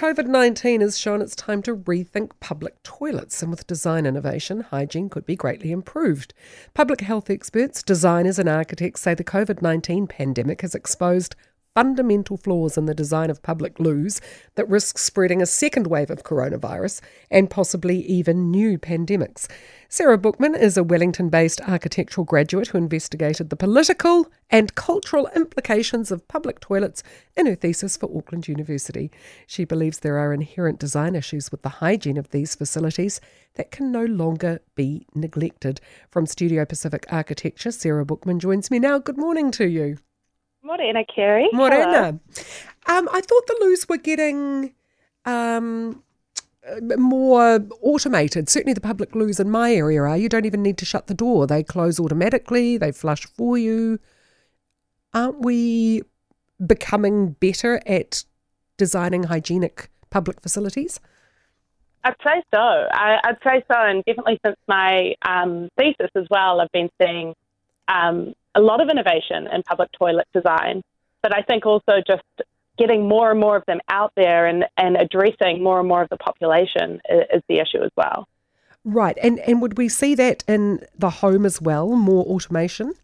COVID 19 has shown it's time to rethink public toilets, and with design innovation, hygiene could be greatly improved. Public health experts, designers, and architects say the COVID 19 pandemic has exposed fundamental flaws in the design of public loos that risk spreading a second wave of coronavirus and possibly even new pandemics. Sarah Bookman is a Wellington based architectural graduate who investigated the political and cultural implications of public toilets in her thesis for Auckland University. She believes there are inherent design issues with the hygiene of these facilities that can no longer be neglected. From Studio Pacific Architecture, Sarah Bookman joins me now. Good morning to you. Morena, Kerry. Morena. Um, I thought the loos were getting um, more automated. Certainly, the public loos in my area are. You don't even need to shut the door; they close automatically. They flush for you. Aren't we becoming better at designing hygienic public facilities? I'd say so. I, would say so, and definitely since my um, thesis as well, I've been seeing um, a lot of innovation in public toilet design, but I think also just getting more and more of them out there and, and addressing more and more of the population is, is the issue as well. Right, and and would we see that in the home as well, more automation?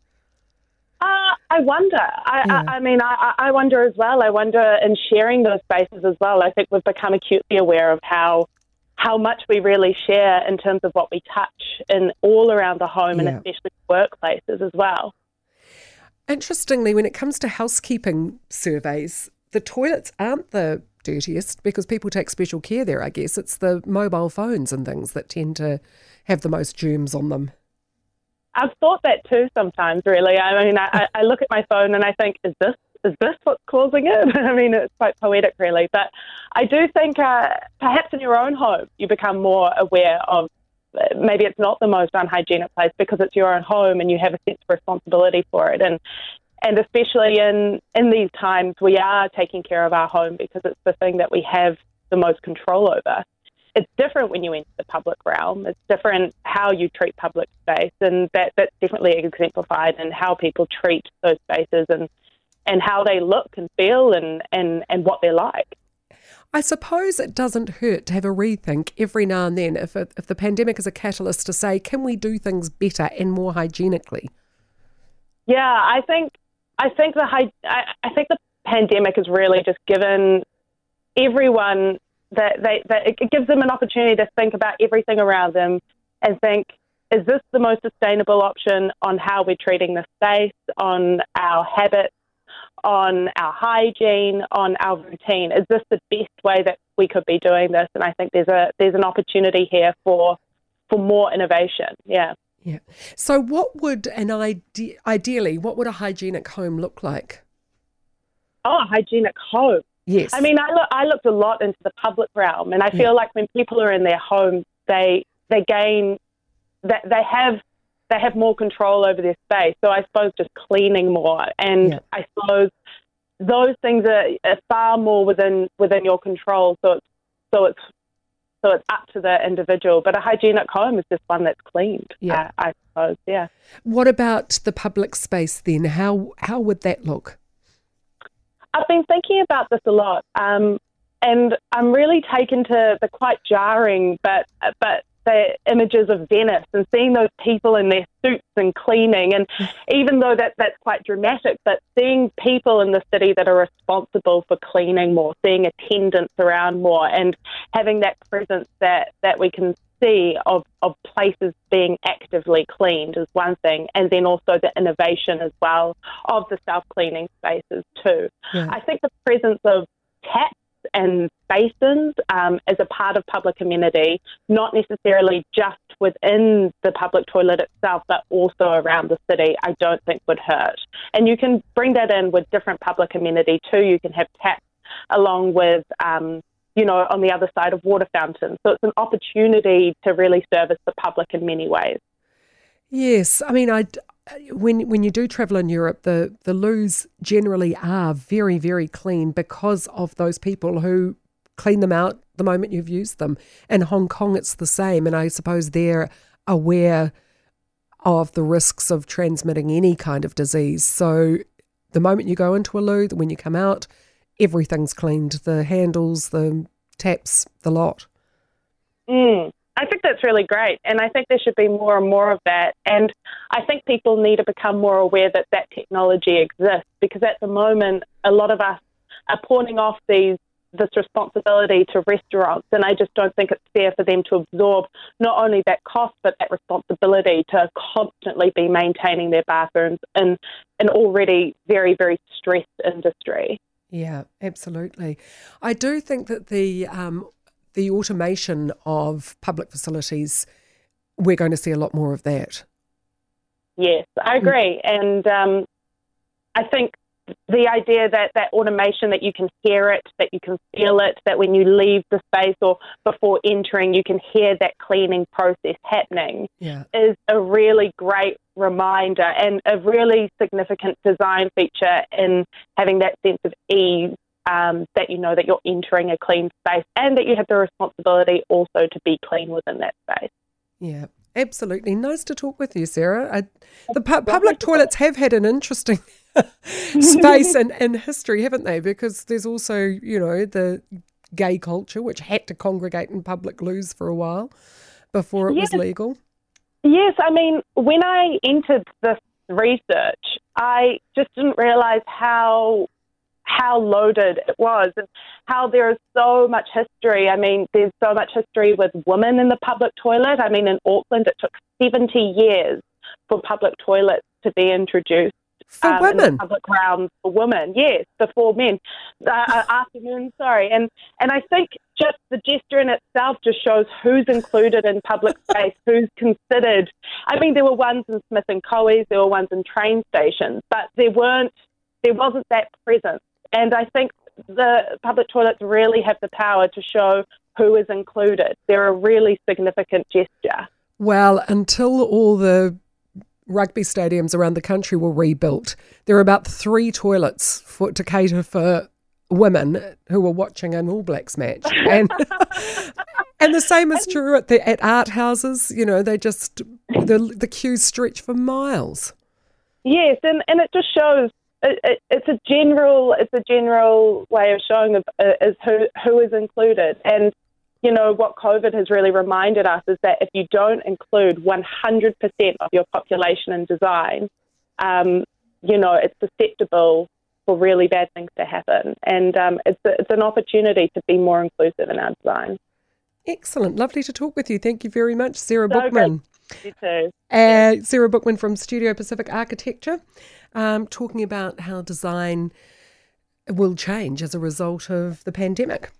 Uh, I wonder. I, yeah. I, I, mean, I, I wonder as well. I wonder in sharing those spaces as well. I think we've become acutely aware of how how much we really share in terms of what we touch in all around the home yeah. and especially workplaces as well. Interestingly, when it comes to housekeeping surveys, the toilets aren't the dirtiest because people take special care there, I guess. It's the mobile phones and things that tend to have the most germs on them. I've thought that too sometimes, really. I mean, I, I look at my phone and I think, is this is this what's causing it? I mean, it's quite poetic, really. But I do think uh, perhaps in your own home, you become more aware of maybe it's not the most unhygienic place because it's your own home and you have a sense of responsibility for it. And and especially in in these times, we are taking care of our home because it's the thing that we have the most control over. It's different when you enter the public realm. It's different how you treat public space, and that that's definitely exemplified in how people treat those spaces and and how they look and feel and and and what they're like. I suppose it doesn't hurt to have a rethink every now and then if, it, if the pandemic is a catalyst to say, can we do things better and more hygienically? Yeah, I think I think the I, I think the pandemic has really just given everyone that they that it gives them an opportunity to think about everything around them and think is this the most sustainable option on how we're treating the space, on our habits, on our hygiene, on our routine. Is this the best way that we could be doing this? And I think there's a there's an opportunity here for for more innovation. Yeah. Yeah. So, what would an ide- ideally what would a hygienic home look like? Oh, a hygienic home. Yes. I mean, I look, I looked a lot into the public realm, and I feel yeah. like when people are in their home, they they gain that they have they have more control over their space. So I suppose just cleaning more, and yeah. I suppose those things are, are, far more within within your control. So it's so it's so it's up to the individual. But a hygienic home is just one that's cleaned. Yeah, I, I suppose. Yeah. What about the public space then? How how would that look? I've been thinking about this a lot, um, and I'm really taken to the quite jarring but but the images of Venice and seeing those people in their suits and cleaning. And even though that, that's quite dramatic, but seeing people in the city that are responsible for cleaning more, seeing attendants around more, and having that presence that, that we can see of, of places being actively cleaned is one thing, and then also the innovation as well of the self cleaning spaces too. Yeah. I think the presence of taps and basins um, as a part of public amenity, not necessarily just within the public toilet itself, but also around the city, I don't think would hurt. And you can bring that in with different public amenity too. You can have taps along with, um, you know, on the other side of water fountains. So it's an opportunity to really service the public in many ways. Yes, I mean, I, when when you do travel in Europe, the the loos generally are very very clean because of those people who clean them out the moment you've used them. In Hong Kong, it's the same, and I suppose they're aware of the risks of transmitting any kind of disease. So the moment you go into a loo, when you come out, everything's cleaned. The handles, the taps the lot. Mm. I think that's really great, and I think there should be more and more of that. And I think people need to become more aware that that technology exists because at the moment, a lot of us are pawning off these this responsibility to restaurants, and I just don't think it's fair for them to absorb not only that cost but that responsibility to constantly be maintaining their bathrooms in an already very very stressed industry. Yeah, absolutely. I do think that the um, the automation of public facilities, we're going to see a lot more of that. Yes, I agree. And um, I think the idea that that automation, that you can hear it, that you can feel it, that when you leave the space or before entering, you can hear that cleaning process happening, yeah. is a really great reminder and a really significant design feature in having that sense of ease um, that you know that you're entering a clean space and that you have the responsibility also to be clean within that space. Yeah, absolutely. Nice to talk with you, Sarah. I, the pu- public toilets have had an interesting space and, and history, haven't they? Because there's also, you know, the gay culture, which had to congregate in public loos for a while before it yes. was legal. Yes, I mean, when I entered this research, I just didn't realize how how loaded it was and how there is so much history. I mean, there's so much history with women in the public toilet. I mean, in Auckland, it took 70 years for public toilets to be introduced. For um, women, public grounds for women, yes, before men. Uh, uh afternoon, sorry, and and I think just the gesture in itself just shows who's included in public space, who's considered. I mean, there were ones in Smith and Caughey's, there were ones in train stations, but there weren't. There wasn't that presence and I think the public toilets really have the power to show who is included. They're a really significant gesture. Well, until all the rugby stadiums around the country were rebuilt, there are about three toilets for, to cater for women who were watching an All Blacks match. And and the same is true at the at art houses. You know, they just the the queues stretch for miles. Yes, and, and it just shows it, it, it's a general it's a general way of showing of, uh, is who who is included and you know what COVID has really reminded us is that if you don't include 100% of your population in design, um, you know it's susceptible for really bad things to happen, and um, it's a, it's an opportunity to be more inclusive in our design. Excellent, lovely to talk with you. Thank you very much, Sarah so Bookman. You too. Uh, Sarah Bookman from Studio Pacific Architecture um, talking about how design will change as a result of the pandemic.